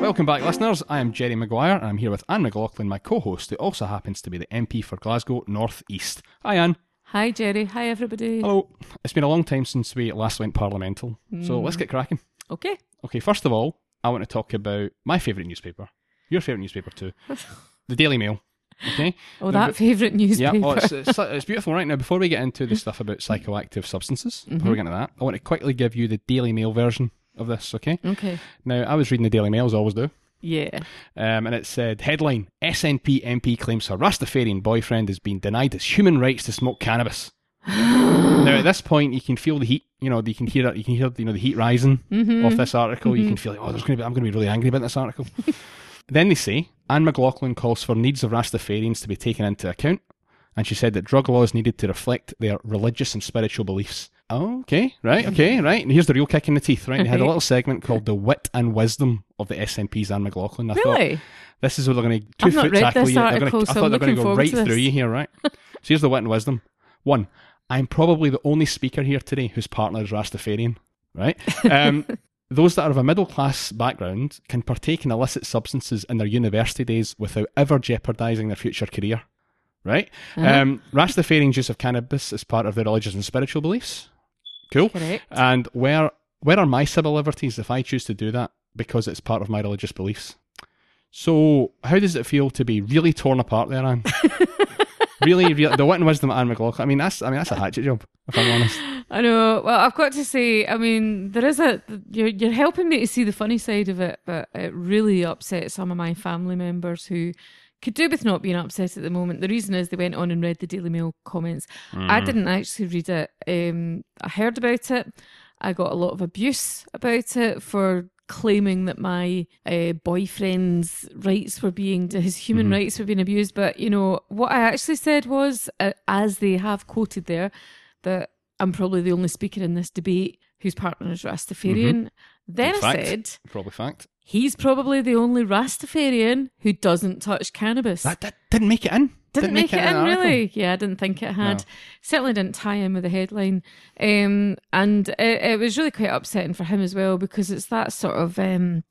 Welcome back, listeners. I am Jerry Maguire, and I'm here with Anne McLaughlin, my co-host, who also happens to be the MP for Glasgow North East. Hi, Anne. Hi, Jerry. Hi, everybody. Hello. It's been a long time since we last went parliamental, so let's mm. get cracking. Okay. Okay, first of all, I want to talk about my favourite newspaper, your favourite newspaper too, the Daily Mail. Okay. Oh, that favourite newspaper. Yeah, oh, it's, it's, it's beautiful right now. Before we get into the stuff about psychoactive substances, before we mm-hmm. get into that, I want to quickly give you the Daily Mail version of this. Okay. Okay. Now, I was reading the Daily Mail as I always do. Yeah. Um, and it said headline: SNP MP claims her Rastafarian boyfriend has been denied his human rights to smoke cannabis. now at this point, you can feel the heat. You know, you can hear. You can hear you know the heat rising off this article. You can feel like, oh, there's going to be. I'm going to be really angry about this article. then they say Anne McLaughlin calls for needs of Rastafarians to be taken into account, and she said that drug laws needed to reflect their religious and spiritual beliefs. Oh, okay, right, okay, right. And here's the real kick in the teeth, right? They had a little segment called "The Wit and Wisdom of the SNP's Anne McLaughlin." I thought, Really? this is where they're going to two I've foot tackle you. They're gonna, article, I thought they're going to go right through you here, right? so here's the wit and wisdom. One, I'm probably the only speaker here today whose partner is Rastafarian, right? Um, those that are of a middle class background can partake in illicit substances in their university days without ever jeopardising their future career, right? Uh-huh. Um, Rastafarian's use of cannabis is part of their religious and spiritual beliefs. Cool. Correct. And where where are my civil liberties if I choose to do that because it's part of my religious beliefs? So how does it feel to be really torn apart there, Anne? really, really, the wit and wisdom of Anne McLaughlin. I mean, that's I mean that's a hatchet job, if I'm honest. I know. Well, I've got to say, I mean, there is a you're you're helping me to see the funny side of it, but it really upset some of my family members who could do with not being upset at the moment. The reason is they went on and read the Daily Mail comments. I didn't actually read it. Um, I heard about it. I got a lot of abuse about it for claiming that my uh, boyfriend's rights were being his human rights were being abused. But you know what I actually said was, uh, as they have quoted there, that I'm probably the only speaker in this debate whose partner is Rastafarian. Then In I fact, said probably fact. he's probably the only Rastafarian who doesn't touch cannabis. That, that didn't make it in. Didn't, make, it in, article. really. Yeah, I didn't think it had. No. Certainly didn't tie in with the headline. Um, and it, it was really quite upsetting for him as well because it's that sort of um,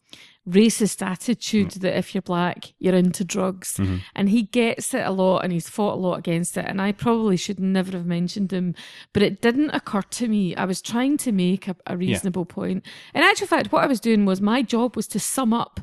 racist attitude Mm. that if you're black, you're into drugs. Mm-hmm. And he gets it a lot and he's fought a lot against it. And I probably should never have mentioned him, but it didn't occur to me. I was trying to make a, a reasonable point. In actual fact, what I was doing was my job was to sum up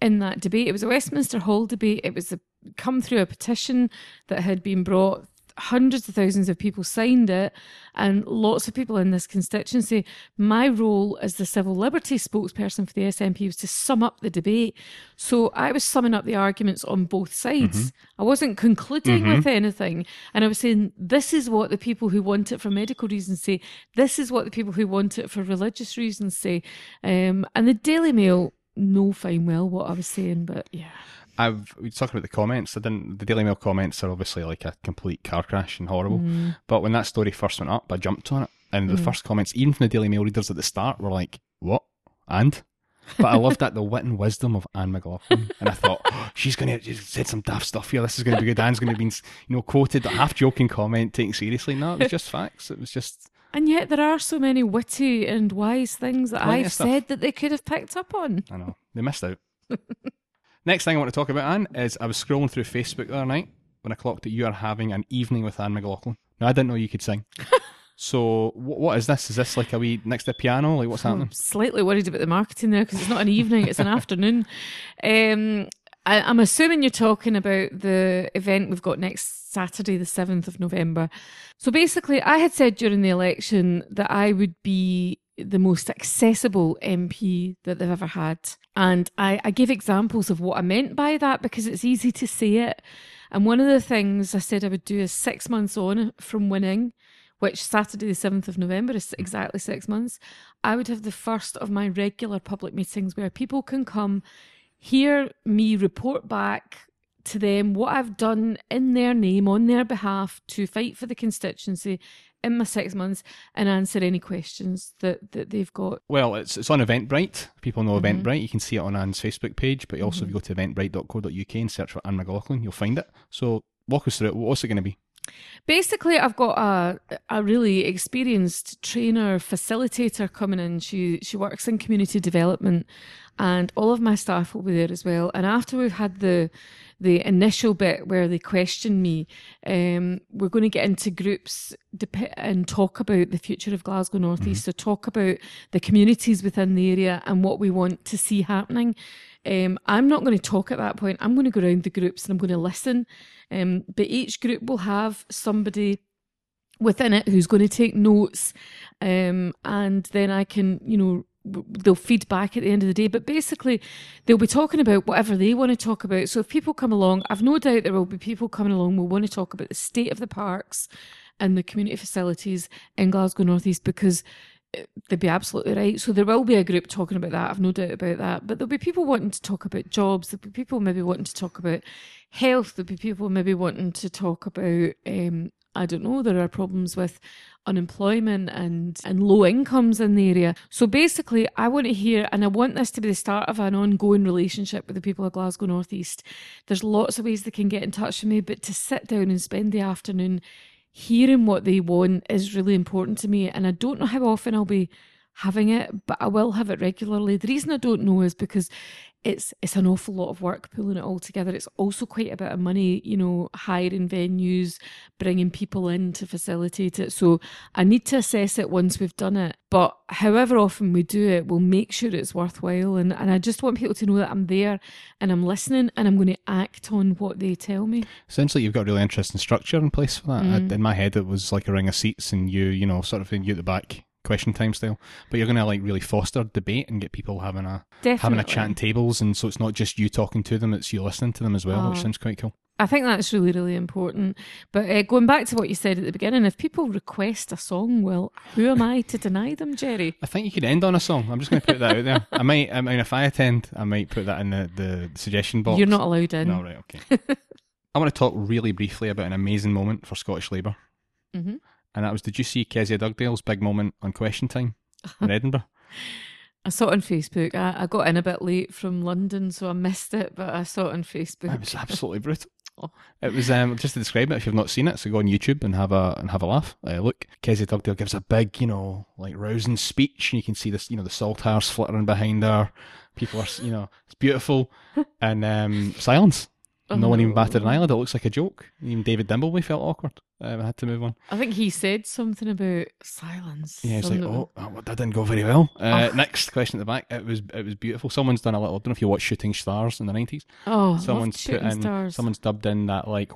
in that debate. It was a Westminster Hall debate. It was a, come through a petition that had been brought. Hundreds of thousands of people signed it, and lots of people in this constituency. My role as the civil liberties spokesperson for the SNP was to sum up the debate. So I was summing up the arguments on both sides. I wasn't concluding with anything. And I was saying, this is what the people who want it for medical reasons say. This is what the people who want it for religious reasons say. Um, and the Daily Mail know fine well what I was saying, but yeah. I've we talked about the comments. I didn't. The Daily Mail comments are obviously like a complete car crash and horrible. Mm. But when that story first went up, I jumped on it, and the first comments, even from the Daily Mail readers at the start, were like, "What?" and. But I loved that the wit and wisdom of Anne McLaughlin, and I thought oh, she's going to said some daft stuff here. This is going to be good. Anne's going to be, you know, quoted a half joking comment, taken seriously. No, it was just facts. It was just And yet there are so many witty and wise things that Plenty I've said that they could have picked up on. I know they missed out. Next thing I want to talk about, Anne, is I was scrolling through Facebook the other night when I clocked that you are having an evening with Anne McLaughlin. Now I didn't know you could sing. so wh- what is this? Is this like a wee next to a piano? Like what's happening? I'm slightly worried about the marketing there because it's not an evening, it's an afternoon. Um, I, I'm assuming you're talking about the event we've got next Saturday, the 7th of November. So basically, I had said during the election that I would be the most accessible MP that they've ever had. And I, I give examples of what I meant by that because it's easy to say it. And one of the things I said I would do is six months on from winning, which Saturday, the 7th of November is mm. exactly six months. I would have the first of my regular public meetings where people can come, hear me report back to them what I've done in their name, on their behalf, to fight for the constituency in my six months and answer any questions that, that they've got. Well, it's it's on Eventbrite. People know Mm-hmm. Eventbrite. You can see it on Anne's Facebook page, but also if you go to eventbrite.co.uk and search for Anne McLaughlin, you'll find it. So walk us through it. What's it going to be? Basically, I've got a a really experienced trainer facilitator coming in. She she works in community development, and all of my staff will be there as well. And after we've had the the initial bit where they question me, um, we're going to get into groups dep- and talk about the future of Glasgow North East. So talk about the communities within the area and what we want to see happening. Um, I'm not going to talk at that point. I'm going to go around the groups and I'm going to listen. Um, but each group will have somebody within it who's going to take notes, um, and then I can, you know, they'll feed back at the end of the day. But basically, they'll be talking about whatever they want to talk about. So if people come along, I've no doubt there will be people coming along who want to talk about the state of the parks and the community facilities in Glasgow North East because they'd be absolutely right. So there will be a group talking about that. I've no doubt about that. But there'll be people wanting to talk about jobs. There'll be people maybe wanting to talk about health. There'll be people maybe wanting to talk about, um, I don't know, there are problems with unemployment and, and low incomes in the area. So basically, I want to hear, and I want this to be the start of an ongoing relationship with the people of Glasgow North East. There's lots of ways they can get in touch with me, but to sit down and spend the afternoon hearing what they want is really important to me. And I don't know how often I'll be having it, but I will have it regularly. The reason I don't know is because it's it's an awful lot of work pulling it all together. It's also quite a bit of money, you know, hiring venues, bringing people in to facilitate it. So I need to assess it once we've done it. But however often we do it, we'll make sure it's worthwhile. And, and I just want people to know that I'm there and I'm listening and I'm going to act on what they tell me. Essentially, you've got a really interesting structure in place for that. I- mm. in my head, it was like a ring of seats and you, you know, sort of you at the back, question time style. But you're going to like really foster debate and get people having a having a chat in tables, and so it's not just you talking to them; it's you listening to them as well, which Oh. sounds quite cool. I think that's really, really important. But uh, going back to what you said at the beginning, if people request a song, well, who am I to deny them, Jerry? I think you could end on a song. I'm just going to put that out there. I might. I mean, if I attend, I might put that in the, the suggestion box. You're not allowed in. No, right, okay. I want to talk really briefly about an amazing moment for Scottish Labour, Mhm. And that was did you see Kezia Dugdale's big moment on Question Time in Edinburgh? I saw it on Facebook. I, I got in a bit late from London, so I missed it, but I saw it on Facebook. It was absolutely brutal. Oh. It was um, just to describe it. If you've not seen it, so go on YouTube and have a and have a laugh. Uh, look, Kezia Dugdale gives a big, you know, like rousing speech, and you can see this, you know, the Salt saltires fluttering behind her. People are, you know, it's beautiful, and um, silence. No one even batted an eyelid. It looks like a joke. Even David Dimbleby felt awkward. Um, I had to move on. I think he said something about silence. Yeah, it's like, oh, oh, that didn't go very well. Uh, Oh. Next question at the back. It was it was beautiful. Someone's done a little. I don't know if you watched Shooting Stars in the nineties. oh, Someone's put shooting in. stars. Someone's dubbed in that like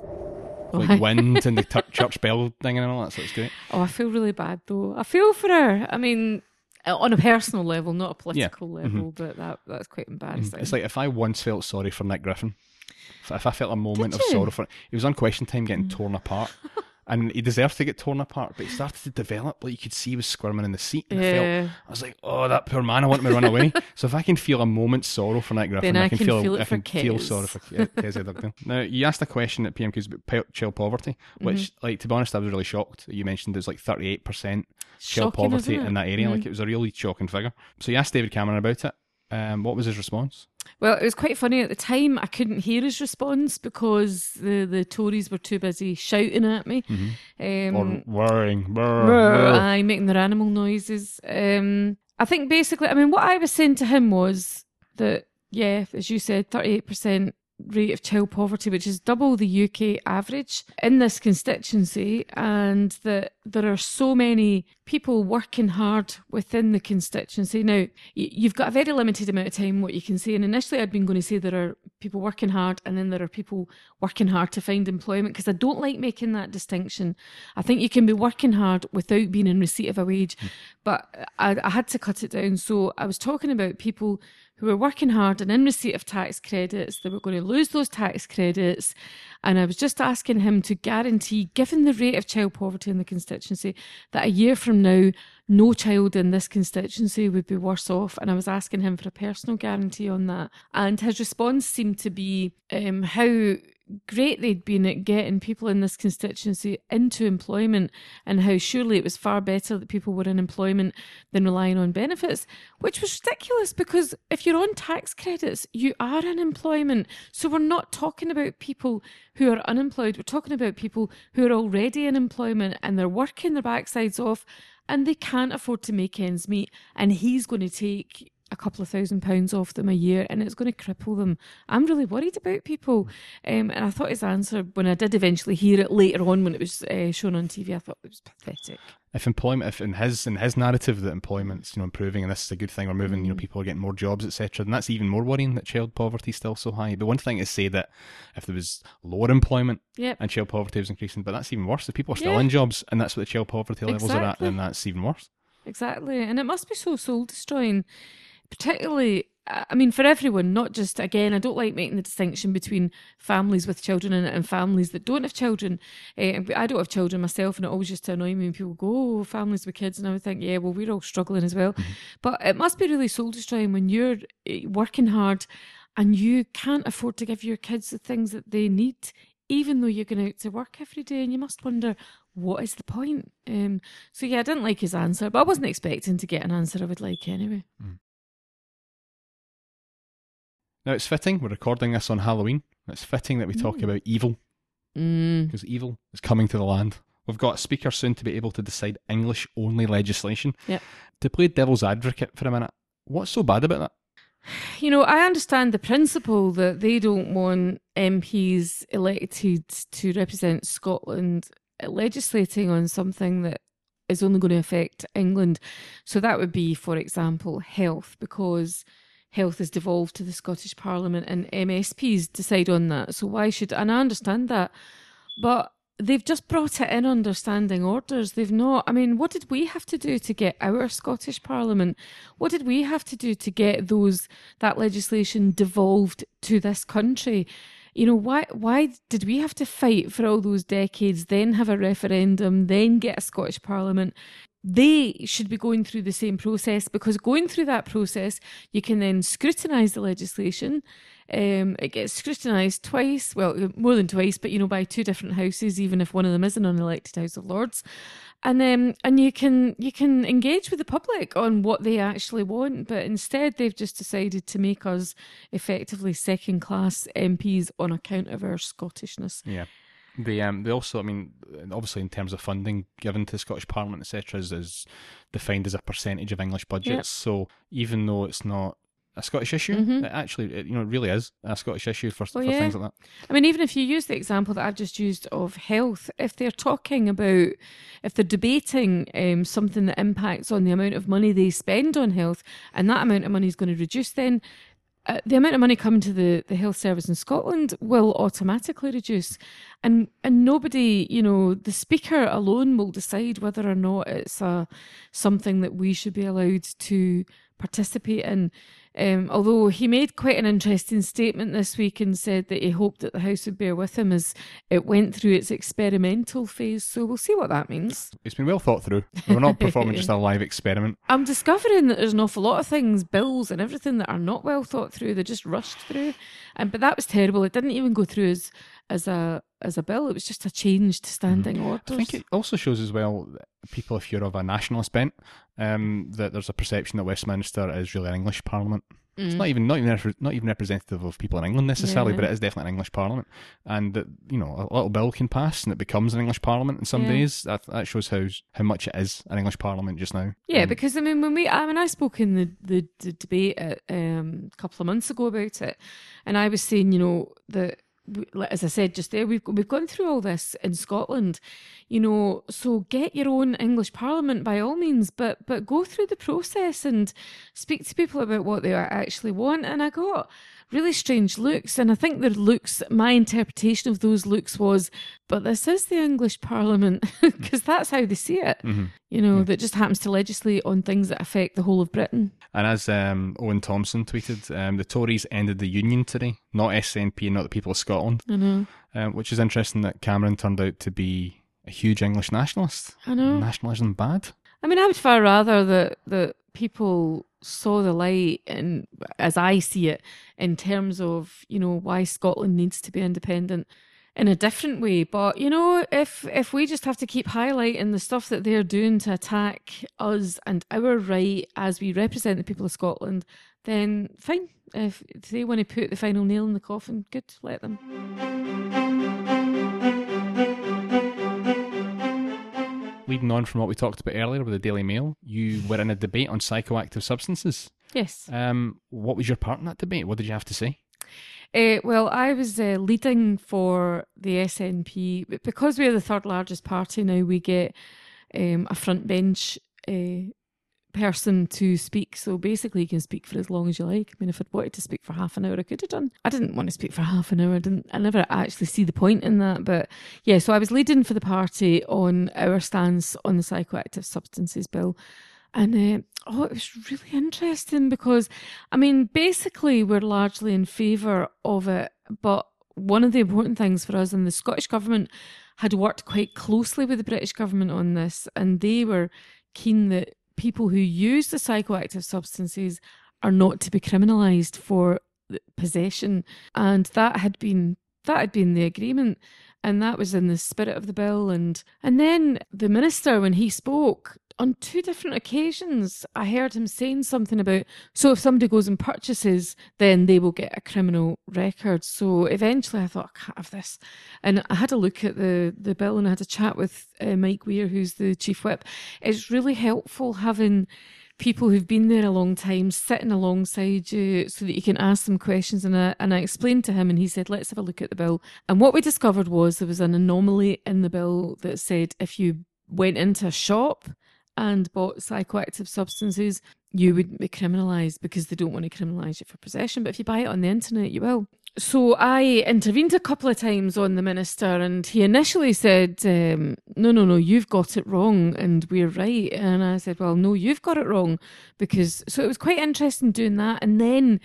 like wind and the church bell thing and all that. So it's great. Oh, I feel really bad though. I feel for her. I mean, uh, on a personal level, not a political level, but that that's quite embarrassing. Mm-hmm. It's like if I once felt sorry for Nick Griffin, if, I felt a moment of sorrow for it, he was on Question Time getting torn apart. And he deserved to get torn apart, but he started to develop. Like you could see, he was squirming in the seat. And I felt yeah. I was like, oh, that poor man, I want him to run away. so if I can feel a moment's sorrow for Nick Griffin, Then I I can, feel, feel it I for can feel Kez. sorry for Kezia Dugdale. Now, you asked a question at PMQ's about child poverty, which, Mm-hmm. like, to be honest, I was really shocked. You mentioned there's like 38% child Shocking, poverty in that area. Mhm. Like, it was a really shocking figure. So you asked David Cameron about it. Um, what was his response? Well, it was quite funny at the time. I couldn't hear his response because the, the Tories were too busy shouting at me. Um, or worrying. Brr, aye, making their animal noises. Um, I think basically, I mean, what I was saying to him was that, yeah, as you said, 38% rate of child poverty, which is double the UK average in this constituency, and that there are so many people working hard within the constituency. Now, you've got a very limited amount of time what you can say, and initially I'd been going to say there are people working hard, and then there are people working hard to find employment, because I don't like making that distinction. I think you can be working hard without being in receipt of a wage, hmm. but I, I had to cut it down. So I was talking about people who were working hard and in receipt of tax credits. They were going to lose those tax credits. And I was just asking him to guarantee, given the rate of child poverty in the constituency, that a year from now, no child in this constituency would be worse off. And I was asking him for a personal guarantee on that. And his response seemed to be, um, how great they'd been at getting people in this constituency into employment and how surely it was far better that people were in employment than relying on benefits, which was ridiculous because if you're on tax credits, you are in employment. So we're not talking about people who are unemployed, we're talking about people who are already in employment and they're working their backsides off and they can't afford to make ends meet. And he's going to take a couple of thousand pounds off them a year and it's going to cripple them. I'm really worried about people. Um, and I thought his answer, when I did eventually hear it later on when it was uh, shown on TV, I thought it was pathetic. If employment, if in his in his narrative that employment's you know improving and this is a good thing, we're moving, Mm. you know, people are getting more jobs, etc. Then that's even more worrying that child poverty is still so high. But one thing is say that if there was lower employment Yep. and child poverty was increasing, but that's even worse. If people are still Yeah. in jobs and that's what the child poverty levels are at, Exactly. then that's even worse. Exactly. And it must be so soul destroying, particularly, I mean, for everyone, not just, again, I don't like making the distinction between families with children and, and families that don't have children. Uh, I don't have children myself, and it always used to annoy me when people go, oh, families with kids. And I would think, yeah, well, we're all struggling as well. But it must be really soul destroying when you're eh, working hard and you can't afford to give your kids the things that they need. Even though you're going out to work every day, and you must wonder what is the point. Um, so yeah, I didn't like his answer, but I wasn't expecting to get an answer I would like anyway. Now it's fitting. We're recording this on Halloween. It's fitting that we talk Mm. about evil Mm. because evil is coming to the land. We've got a speaker soon to be able to decide English only legislation. Yep. To play devil's advocate for a minute, what's so bad about that? You know, I understand the principle that they don't want MPs elected to represent Scotland legislating on something that is only going to affect England. So that would be, for example, health, because health is devolved to the Scottish Parliament and MSPs decide on that. So why should, and I understand that, but they've just brought it in under standing orders. They've not, I mean, what did we have to do to get our Scottish Parliament? What did we have to do to get those, that legislation devolved to this country? You know, why why did we have to fight for all those decades, then have a referendum, then get a Scottish Parliament? They should be going through the same process because going through that process, you can then scrutinise the legislation. Um, it gets scrutinised twice, well, more than twice, but you know, by two different houses, even if one of them is an unelected House of Lords, and um, and you can you can engage with the public on what they actually want. But instead, they've just decided to make us effectively second class MPs on account of our Scottishness. Yeah. They um they also I mean obviously in terms of funding given to the Scottish Parliament etc is, is defined as a percentage of English budgets. Yep. So even though it's not a Scottish issue, Mhm. it actually it, you know it really is a Scottish issue for, Oh, for yeah. things like that. I mean, even if you use the example that I've just used of health, if they're talking about, if they're debating um, something that impacts on the amount of money they spend on health, and that amount of money is going to reduce, then uh, the amount of money coming to the, the health service in Scotland will automatically reduce, and and nobody, you know, the speaker alone will decide whether or not it's a something that we should be allowed to participate in. Um, although he made quite an interesting statement this week and said that he hoped that the House would bear with him as it went through its experimental phase. So we'll see what that means. It's been well thought through. We're not performing just a live experiment. I'm discovering that there's an awful lot of things, bills and everything that are not well thought through. They're just rushed through, and but that was terrible. It didn't even go through as as a as a bill. It was just a change to standing orders. I think it also shows as well people, if you're of a nationalist bent, um, that there's a perception that Westminster is really an English Parliament. It's not even not even not even representative of people in England necessarily, Mm. Yeah. but it is definitely an English Parliament. And that you know, a little bill can pass and it becomes an English Parliament in some Yeah. days. That that shows how how much it is an English Parliament just now. Yeah, Um, because I mean, when we, I mean, I spoke in the the, the debate at, um, a couple of months ago about it, and I was saying, you know, that as I said just there, we've we've gone through all this in Scotland, you know, so get your own English Parliament by all means, but but go through the process and speak to people about what they actually want. And I got really strange looks, and I think the looks, my interpretation of those looks was, but this is the English Parliament because that's how they see it mhm. you know, that just happens to legislate on things that affect the whole of Britain. And as um, Owen Thompson tweeted, um, the Tories ended the union today, not SNP and not the people of Scotland, I know. um, which is interesting that Cameron turned out to be a huge English nationalist. I know. Nationalism bad? I mean, I would far rather that that people saw the light and as I see it in terms of, you know, why Scotland needs to be independent in a different way. But you know, if if we just have to keep highlighting the stuff that they're doing to attack us and our right as we represent the people of Scotland, then fine. If they want to put the final nail in the coffin, good, let them. Leading on from what we talked about earlier with the Daily Mail, you were in a debate on psychoactive substances. Yes. Um, what was your part in that debate? What did you have to say? Uh, well, I was uh, leading for the SNP because we're the third largest party now. We get um, a front bench uh, person to speak. So basically, you can speak for as long as you like. I mean, if I'd wanted to speak for half an hour, I could have done. I didn't want to speak for half an hour. I didn't. I never actually see the point in that. But yeah, so I was leading for the party on our stance on the psychoactive substances bill. And uh, oh, it was really interesting because, I mean, basically, we're largely in favour of it. But one of the important things for us, and the Scottish Government had worked quite closely with the British Government on this, and they were keen that people who use the psychoactive substances are not to be criminalised for possession. And that had been that had been the agreement and that was in the spirit of the bill and and then the minister when he spoke on two different occasions, I heard him saying something about so if somebody goes and purchases, then they will get a criminal record. So eventually I thought, I can't have this. And I had a look at the, the bill and I had a chat with uh, Mike Weir, who's the chief whip. It's really helpful having people who've been there a long time sitting alongside you so that you can ask them questions. And I, and I explained to him, and he said, Let's have a look at the bill. And what we discovered was there was an anomaly in the bill that said if you went into a shop and bought psychoactive substances, you wouldn't be criminalised because they don't want to criminalise you for possession. But if you buy it on the internet, you will. So I intervened a couple of times on the minister, and he initially said, um, "No, no, no, you've got it wrong, and we're right." And I said, "Well, no, you've got it wrong," because so it was quite interesting doing that, and then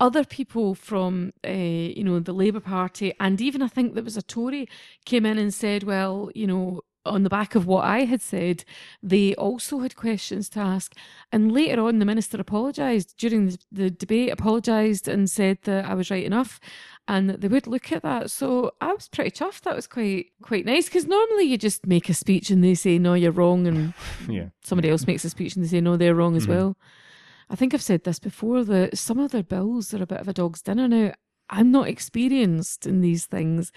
other people from uh, you know the Labour Party and even I think there was a Tory came in and said, well, you know, on the back of what I had said, they also had questions to ask. And later on, the minister apologised during the, the debate, apologised and said that I was right enough and that they would look at that. So I was pretty chuffed. That was quite quite nice because normally you just make a speech and they say, no, you're wrong. And yeah. somebody else makes a speech and they say, no, they're wrong as mm-hmm. well. I think I've said this before that some of their bills are a bit of a dog's dinner now. I'm not experienced in these things,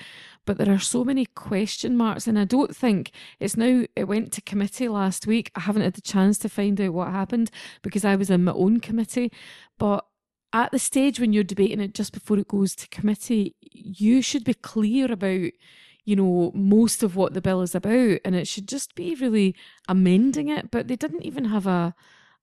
but there are so many question marks. And I don't think it's now, it went to committee last week. I haven't had the chance to find out what happened because I was in my own committee. But at the stage when you're debating it just before it goes to committee, you should be clear about you know, most of what the bill is about, and it should just be really amending it. But they didn't even have a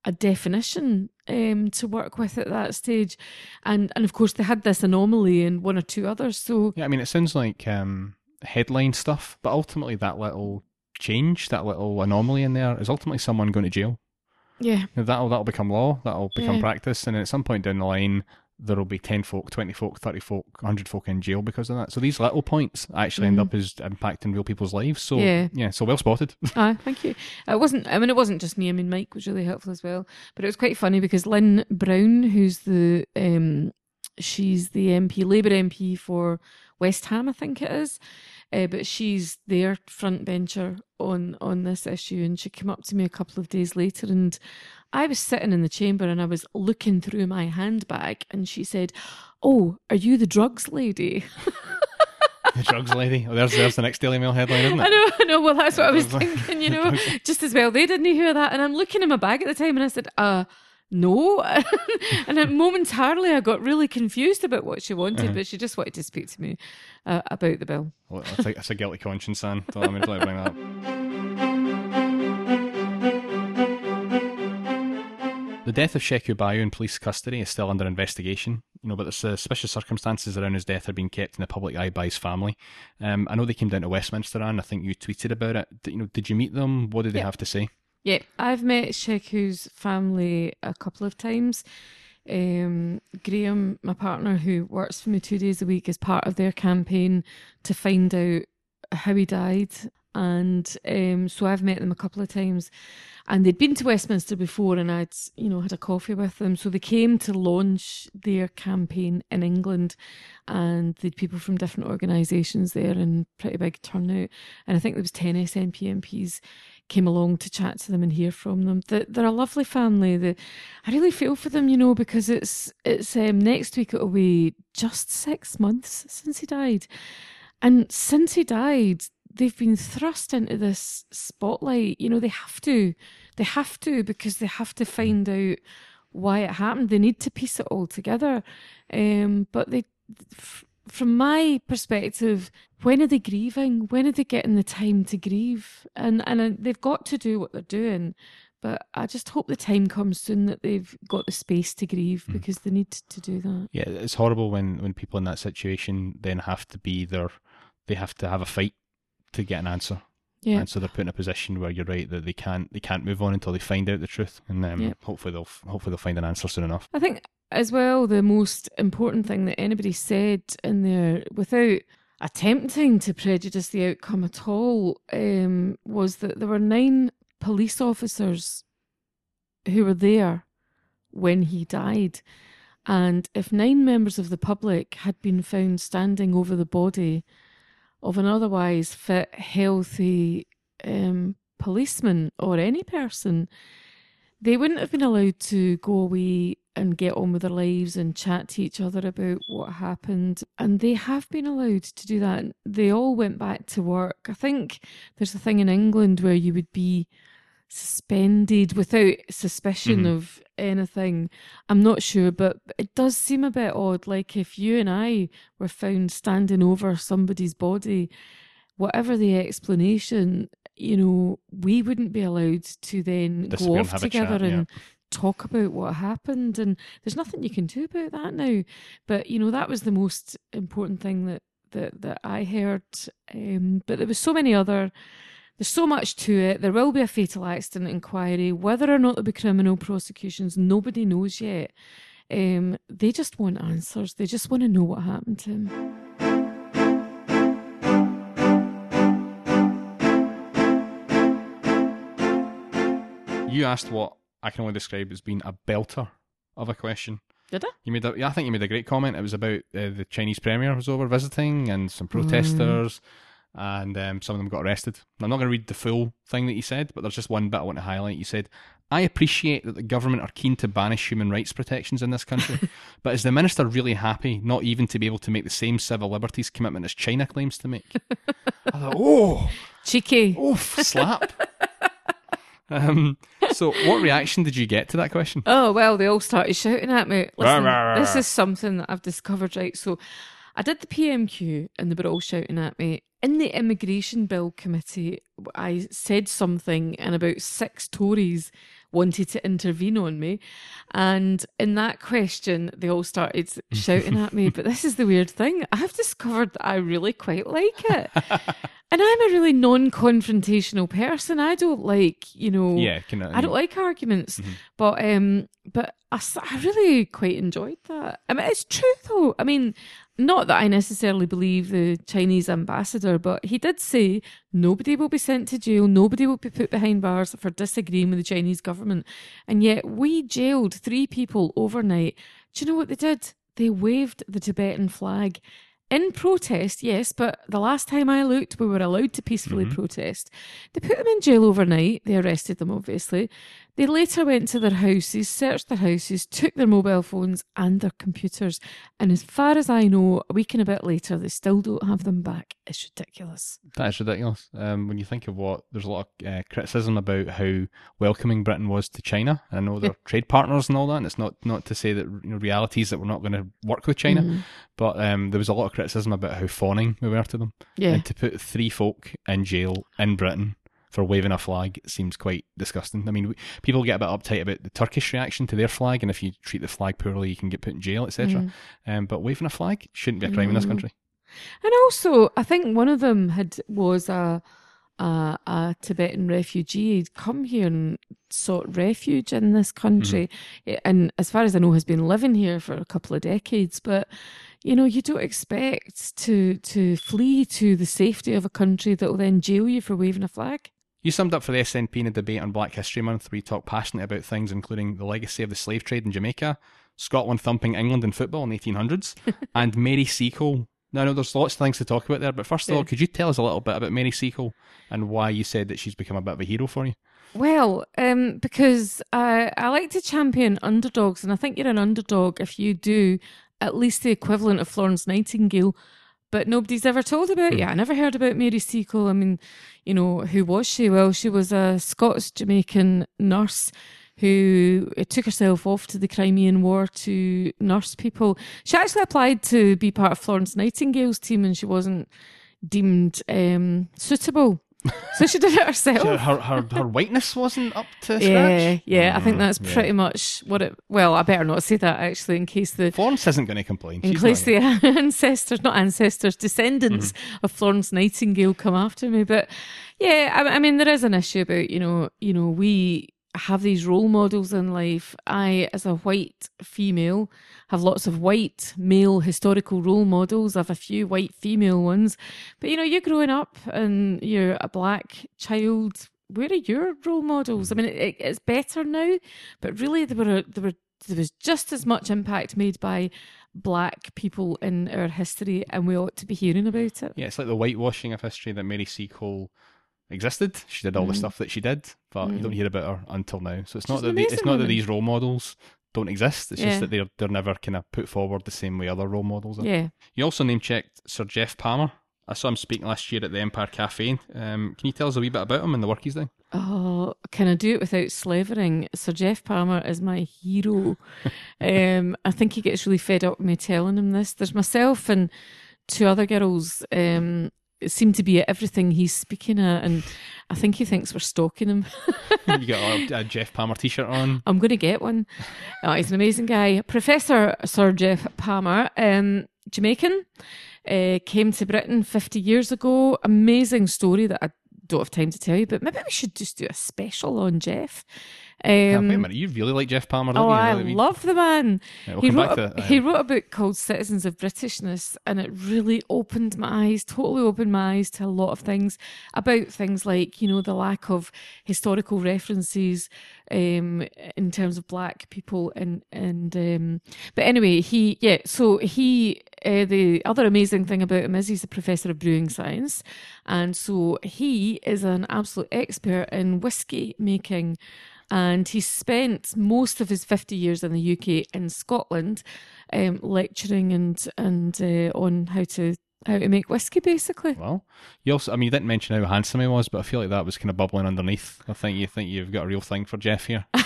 a definition um, to work with at that stage, and and of course they had this anomaly and one or two others. So yeah, I mean it sounds like um, headline stuff, but ultimately that little change, that little anomaly in there, is ultimately someone going to jail. Yeah, that'll that'll become law, that'll become yeah. practice, and at some point down the line, there'll be 10 folk, 20 folk, 30 folk, 100 folk in jail because of that. So these little points actually mm-hmm. end up as impacting real people's lives. So, yeah, yeah so well spotted. Ah, thank you. It wasn't, I mean, it wasn't just me. I mean, Mike was really helpful as well. But it was quite funny because Lyn Brown, who's the, um, she's the MP, Labour MP for West Ham, I think it is. Uh, but she's their front bencher on on this issue, and she came up to me a couple of days later, and I was sitting in the chamber and I was looking through my handbag, and she said, "Oh, are you the drugs lady?" the drugs lady. Oh, there's there's the next Daily Mail headline, isn't it? I know, I know. Well, that's what I was thinking. You know, just as well they didn't hear that. And I'm looking in my bag at the time, and I said, "Uh, no." and momentarily, I got really confused about what she wanted, uh-huh. but she just wanted to speak to me uh, about the bill. Well, that's, a, that's a guilty conscience, Anne. Don't let me bring that up. The death of Sheku Bayoh in police custody is still under investigation, you know, but the suspicious circumstances around his death are being kept in the public eye by his family. Um, I know they came down to Westminster, and I think you tweeted about it. you know, did you meet them? What did they have to say? Yeah, I've met Sheku's family a couple of times. Um, Graham, my partner, who works for me two days a week, is part of their campaign to find out how he died. And um, so I've met them a couple of times. And they'd been to Westminster before, and I'd you know had a coffee with them. So they came to launch their campaign in England, and they'd people from different organisations there, and pretty big turnout. And I think there was ten SNP MPs came along to chat to them and hear from them. They're a lovely family. I really feel for them, you know, because it's it's um, next week it'll be just six months since he died, and since he died, they've been thrust into this spotlight. You know, they have to, they have to because they have to find out why it happened. They need to piece it all together. Um, but they, f- from my perspective, when are they grieving? When are they getting the time to grieve? And and uh, they've got to do what they're doing. But I just hope the time comes soon that they've got the space to grieve mm. because they need to do that. Yeah, it's horrible when when people in that situation then have to be there. They have to have a fight to get an answer. Yeah. And so they're put in a position where you're right that they can't they can't move on until they find out the truth, and um, yeah. hopefully they'll hopefully they'll find an answer soon enough. I think as well the most important thing that anybody said in there without attempting to prejudice the outcome at all um, was that there were nine police officers who were there when he died. And if nine members of the public had been found standing over the body of an otherwise fit, healthy um, policeman or any person, they wouldn't have been allowed to go away and get on with their lives and chat to each other about what happened. And they have been allowed to do that. They all went back to work. I think there's a thing in England where you would be suspended without suspicion mm-hmm. of anything. I'm not sure, but it does seem a bit odd. Like if you and I were found standing over somebody's body, whatever the explanation, you know, we wouldn't be allowed to then go off together chat, and yeah. talk about what happened. And there's nothing you can do about that now. But you know, that was the most important thing that that that I heard. Um, but there was so many other there's so much to it. There will be a fatal accident inquiry. Whether or not there'll be criminal prosecutions, nobody knows yet. Um, they just want answers. They just want to know what happened to him. You asked what I can only describe as being a belter of a question. Did I? You made a, yeah, I think you made a great comment. It was about uh, the Chinese premier was over visiting and some protesters. Mm and um, some of them got arrested. I'm not going to read the full thing that he said, but there's just one bit I want to highlight. He said, I appreciate that the government are keen to banish human rights protections in this country, but is the minister really happy not even to be able to make the same civil liberties commitment as China claims to make? I thought, oh, cheeky, oh, slap. um, so, what reaction did you get to that question? Oh well, they all started shouting at me. Listen, this is something that I've discovered, right? So, I did the PMQ, and they were all shouting at me in the immigration bill committee, I said something, and about six Tories wanted to intervene on me. And in that question, they all started shouting at me. But this is the weird thing I've discovered that I really quite like it. and I'm a really non confrontational person. I don't like, you know, yeah, I, I don't like arguments. Mm-hmm. But, um, but I, I really quite enjoyed that. I mean, it's true though. I mean, not that I necessarily believe the Chinese ambassador, but he did say nobody will be sent to jail, nobody will be put behind bars for disagreeing with the Chinese government. And yet we jailed three people overnight. Do you know what they did? They waved the Tibetan flag. In protest, yes, but the last time I looked, we were allowed to peacefully mm-hmm. protest. They put them in jail overnight. They arrested them, obviously. They later went to their houses, searched their houses, took their mobile phones and their computers. And as far as I know, a week and a bit later, they still don't have them back. It's ridiculous. That is ridiculous. Um, when you think of what, there's a lot of uh, criticism about how welcoming Britain was to China. And I know they're trade partners and all that. And it's not, not to say that you know, realities that we're not going to work with China, mm. but um, there was a lot of criticism about how fawning we were to them. Yeah. And to put three folk in jail in Britain for waving a flag seems quite disgusting. I mean, people get a bit uptight about the Turkish reaction to their flag, and if you treat the flag poorly, you can get put in jail, etc. Mm. Um, but waving a flag shouldn't be a crime mm. in this country. And also, I think one of them had was a a, a Tibetan refugee He'd come here and sought refuge in this country, mm-hmm. and as far as I know, has been living here for a couple of decades. But you know, you don't expect to to flee to the safety of a country that will then jail you for waving a flag. You summed up for the SNP in a debate on Black History Month where you talked passionately about things including the legacy of the slave trade in Jamaica, Scotland thumping England in football in the 1800s, and Mary Seacole. Now, I know there's lots of things to talk about there, but first of Yeah. all, could you tell us a little bit about Mary Seacole and why you said that she's become a bit of a hero for you? Well, um, because I, I like to champion underdogs, and I think you're an underdog if you do at least the equivalent of Florence Nightingale. But nobody's ever told about you. I never heard about Mary Seacole. I mean, you know, who was she? Well, she was a Scots Jamaican nurse who took herself off to the Crimean War to nurse people. She actually applied to be part of Florence Nightingale's team, and she wasn't deemed um, suitable. So she did it herself. Her, her, her, whiteness wasn't up to. Yeah, scratch? yeah. I think Mm, that's yeah. pretty much what it. Well, I better not say that actually, in case the Florence isn't going to complain. in She's case the ancestors, not ancestors, descendants Mm-hmm. of Florence Nightingale come after me. But yeah, I, I mean, there is an issue about you know, you know, we have these role models in life. I, as a white female, have lots of white male historical role models. I have a few white female ones. But you know, you're growing up and you're a black child. Where are your role models? I mean, it, it, it's better now, but really, there were there were there was just as much impact made by black people in our history, and we ought to be hearing about it. Yeah, it's like the whitewashing of history that Mary Seacole existed. She did all the Mm. stuff that she did, but you Mm. don't hear about her until now. So it's not that the, it's not that these role models don't exist. It's Yeah. just that they're they're never kind of put forward the same way other role models are. Yeah. You also name checked Sir Geoff Palmer. I saw him speaking last year at the Empire Cafe. Um, can you tell us a wee bit about him and the work he's doing? Oh, can I do it without slavering? Sir Geoff Palmer is my hero. um, I think he gets really fed up with me telling him this. There's myself and two other girls um, seem to be at everything he's speaking at, and I think he thinks we're stalking him. you got a, a Geoff Palmer T-shirt on. I'm going to get one. Oh, he's an amazing guy. Professor Sir Geoff Palmer, um, Jamaican, uh, came to Britain 50 years ago. Amazing story that I don't have time to tell you, but maybe we should just do a special on Geoff. Um, wait a minute, you really like Geoff Palmer, don't Oh? I Really? love the man. Yeah, we'll he wrote a, he uh, wrote a book called Citizens of Britishness, and it really opened my eyes, totally opened my eyes to a lot of things about things like you know the lack of historical references um, in terms of black people and and um, but anyway he yeah so he uh, the other amazing thing about him is he's a professor of brewing science and so he is an absolute expert in whiskey making and he spent most of his 50 years in the UK in Scotland um, lecturing and and uh, on how to how to make whiskey basically Well, you also, I mean, you didn't mention how handsome he was, but I feel like that was kind of bubbling underneath. I think you think you've got a real thing for Geoff here.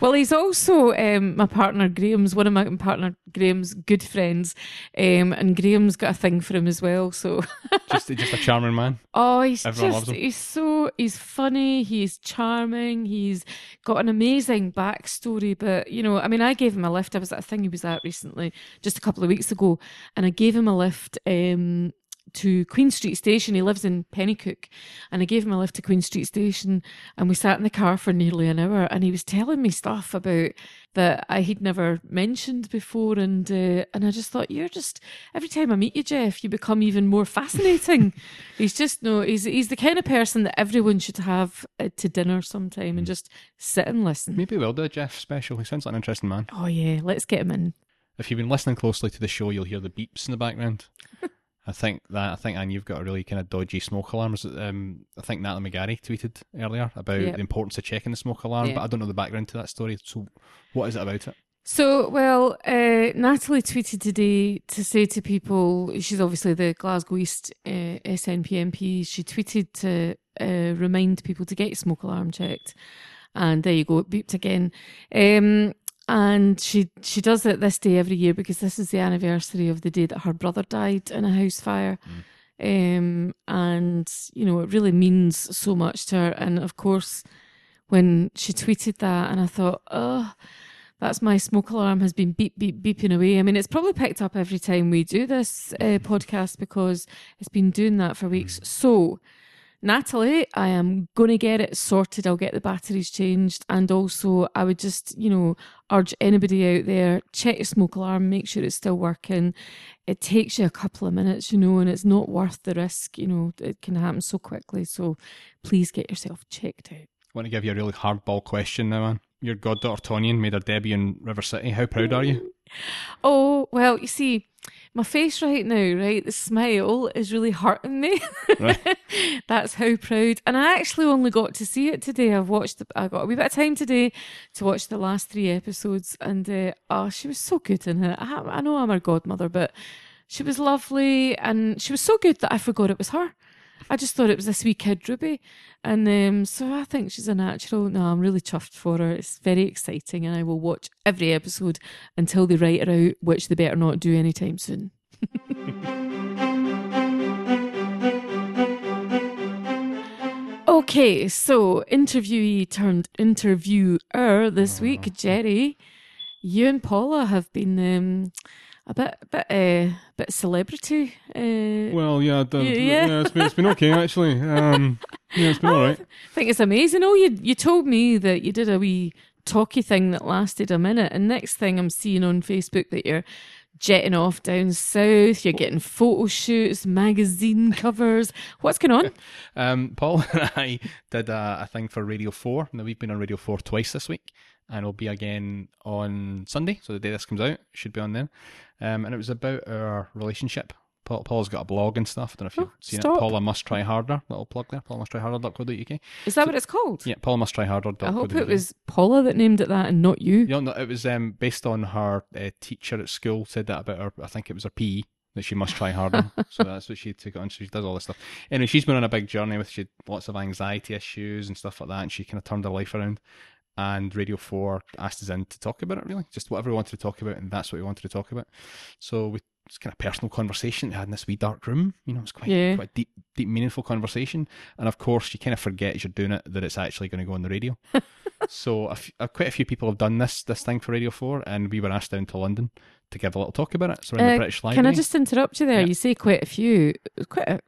well he's also um, my partner Graham's one of my partner Graham's good friends um, and Graham's got a thing for him as well so just, just a charming man. Oh, he's Everyone just, he's so he's funny, he's charming, he's got an amazing backstory. But you know, I mean, I gave him a lift. I was at a thing he was at recently, just a couple of weeks ago, and I gave him a lift um to Queen Street Station. He lives in Penicuik, and I gave him a lift to Queen Street Station, and we sat in the car for nearly an hour, and he was telling me stuff about that I had never mentioned before, and uh, and I just thought you're just every time I meet you, Geoff, you become even more fascinating. he's just no, he's he's the kind of person that everyone should have uh, to dinner sometime and just sit and listen. Maybe we'll do a Geoff special. He sounds like an interesting man. Oh yeah, let's get him in. If you've been listening closely to the show, you'll hear the beeps in the background. I think that I think and you've got a really kind of dodgy smoke alarm. Um, I think Natalie McGarry tweeted earlier about Yep. the importance of checking the smoke alarm, Yeah. but I don't know the background to that story. So, what is it about it? So, well, uh, Natalie tweeted today to say to people, she's obviously the Glasgow East uh, SNP MP. She tweeted to uh, remind people to get your smoke alarm checked. And there you go, it beeped again. Um, and she she does it this day every year because this is the anniversary of the day that her brother died in a house fire. Um, and you know, it really means so much to her. And of course, when she tweeted that, and I thought, oh, that's my smoke alarm has been beep beep beeping away. I mean, it's probably picked up every time we do this uh, podcast because it's been doing that for weeks. So Natalie, I am going to get it sorted. I'll get the batteries changed. And also, I would just, you know, urge anybody out there check your smoke alarm, make sure it's still working. It takes you a couple of minutes, you know, and it's not worth the risk. You know, it can happen so quickly. So please get yourself checked out. I want to give you a really hardball question now, man. Your goddaughter Tonian made her debut in River City. How proud are you? Oh, well, you see, my face right now, right? The smile is really hurting me. Right. That's how proud. And I actually only got to see it today. I've watched, I got a wee bit of time today to watch the last three episodes. And uh, oh, she was so good in it. I, I know I'm her godmother, but she was lovely. And she was so good that I forgot it was her. I just thought it was this wee kid Ruby. And um, so I think she's a natural. No, I'm really chuffed for her. It's very exciting. And I will watch every episode until they write her out, which they better not do anytime soon. okay, so interviewee turned interviewer this week, Jerry. You and Paula have been um, a bit, bit, uh, bit celebrity. Uh, Well, yeah, the, Yeah. yeah, it's been, it's been okay actually. Um, yeah, it's been all right. I think it's amazing. Oh, you you told me that you did a wee talky thing that lasted a minute, and next thing I'm seeing on Facebook that you're jetting off down south. You're getting photo shoots, magazine covers. What's going on? Um, Paul and I did a, a thing for Radio 4. Now, we've been on Radio 4 twice this week, and we'll be again on Sunday. So, the day this comes out, should be on then. Um, and it was about our relationship. Paul, Paul's got a blog and stuff. I don't know if you've Oh, seen stop. it. Paula Must Try Harder. Little plug there. Paula Must Try Harder.co.uk. Is that what it's called? Yeah, Paula Must Try Harder.co.uk. I hope it was Paula that named it that and not you. You know, no, it was um, based on her uh, teacher at school said that about her. I think it was her PE that she must try harder. so that's what she took on. So she does all this stuff. Anyway, she's been on a big journey with she lots of anxiety issues and stuff like that, and she kind of turned her life around. And Radio Four asked us in to talk about it. Really, just whatever we wanted to talk about, and that's what we wanted to talk about. So we. It's kind of personal conversation we had in this wee dark room. You know, it's quite Yeah. quite deep, deep, meaningful conversation. And of course, you kind of forget as you're doing it that it's actually going to go on the radio. so a f- uh, quite a few people have done this this thing for Radio Four, and we were asked down to London to give a little talk about it. So we're in Uh, the British Library. Can I just interrupt you there? Yeah. You say quite a few, quite a,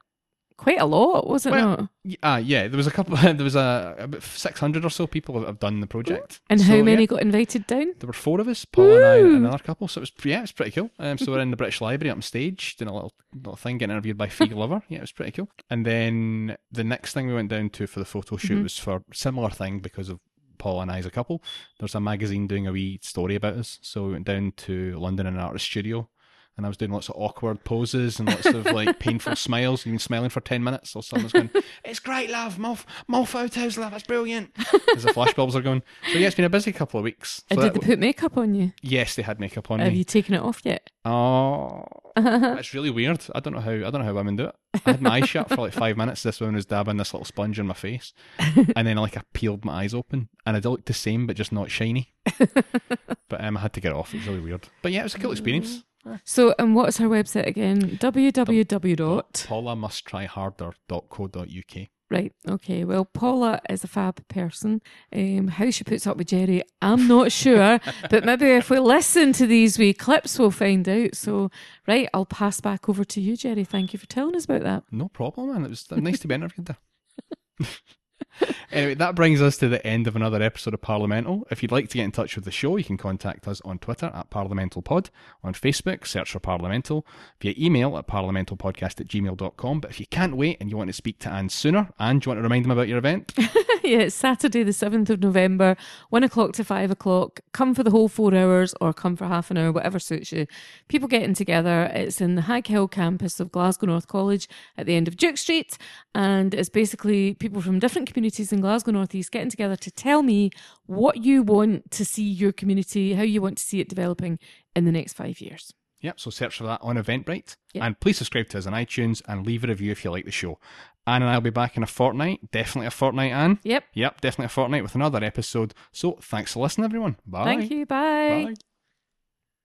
quite a lot, was it Well, not? Y- Ah, yeah, there was a couple. there was a about six hundred or so people that have done the project. And So, how yeah, many got invited down? there were four of us, Paul and I, and another couple. So it was yeah, it was pretty cool. Um, so we're in the British Library up on stage doing a little little thing, getting interviewed by Fi Glover. Yeah, it was pretty cool. And then the next thing we went down to for the photo shoot Mhm. was for similar thing because of Paul and I as a couple. There's a magazine doing a wee story about us, so we went down to London in an artist studio. And I was doing lots of awkward poses and lots of like painful smiles. You've been smiling for ten minutes, or someone's going, "It's great, love, more, more photos, love. That's brilliant." As the flashbulbs are going. So yeah, it's been a busy couple of weeks. And did that- they put makeup on you? yes, they had makeup on Have me. you taken it off yet? Oh, it's really weird. I don't know how. I don't know how women do it. I had my eyes shut for like five minutes. This woman was dabbing this little sponge in my face, and then like I peeled my eyes open, and it looked the same but just not shiny. but um, I had to get it off. It was really weird. But yeah, it was a cool experience. So, and what's her website again? www. dot. PaulaMustTryHarder.co.uk. Right. Okay. Well, Paula is a fab person. Um, how she puts up with Jerry, I'm not sure. but maybe if we listen to these wee clips, we'll find out. So, right, I'll pass back over to you, Jerry. Thank you for telling us about that. No problem, man. It was nice to be interviewed there. anyway, that brings us to the end of another episode of Parliamental. If you'd like to get in touch with the show, you can contact us on Twitter at ParliamentalPod, on Facebook, search for Parliamental, via email at parliamentalpodcast at gmail.com. But if you can't wait and you want to speak to Anne sooner, Anne, do you want to remind them about your event? yeah, it's Saturday, the 7th of November, 1 o'clock to 5 o'clock. Come for the whole four hours or come for half an hour, whatever suits you. People getting together. It's in the Haghill campus of Glasgow North College at the end of Duke Street. And it's basically people from different communities in Glasgow North East getting together to tell me what you want to see your community, how you want to see it developing in the next five years. Yep, so search for that on Eventbrite. Yeah. And please subscribe to us on iTunes and leave a review if you like the show. Anne and I will be back in a fortnight. Definitely a fortnight, Anne. Yep. Yep, definitely a fortnight with another episode. So thanks for listening, everyone. Bye. Thank you. Bye. Bye.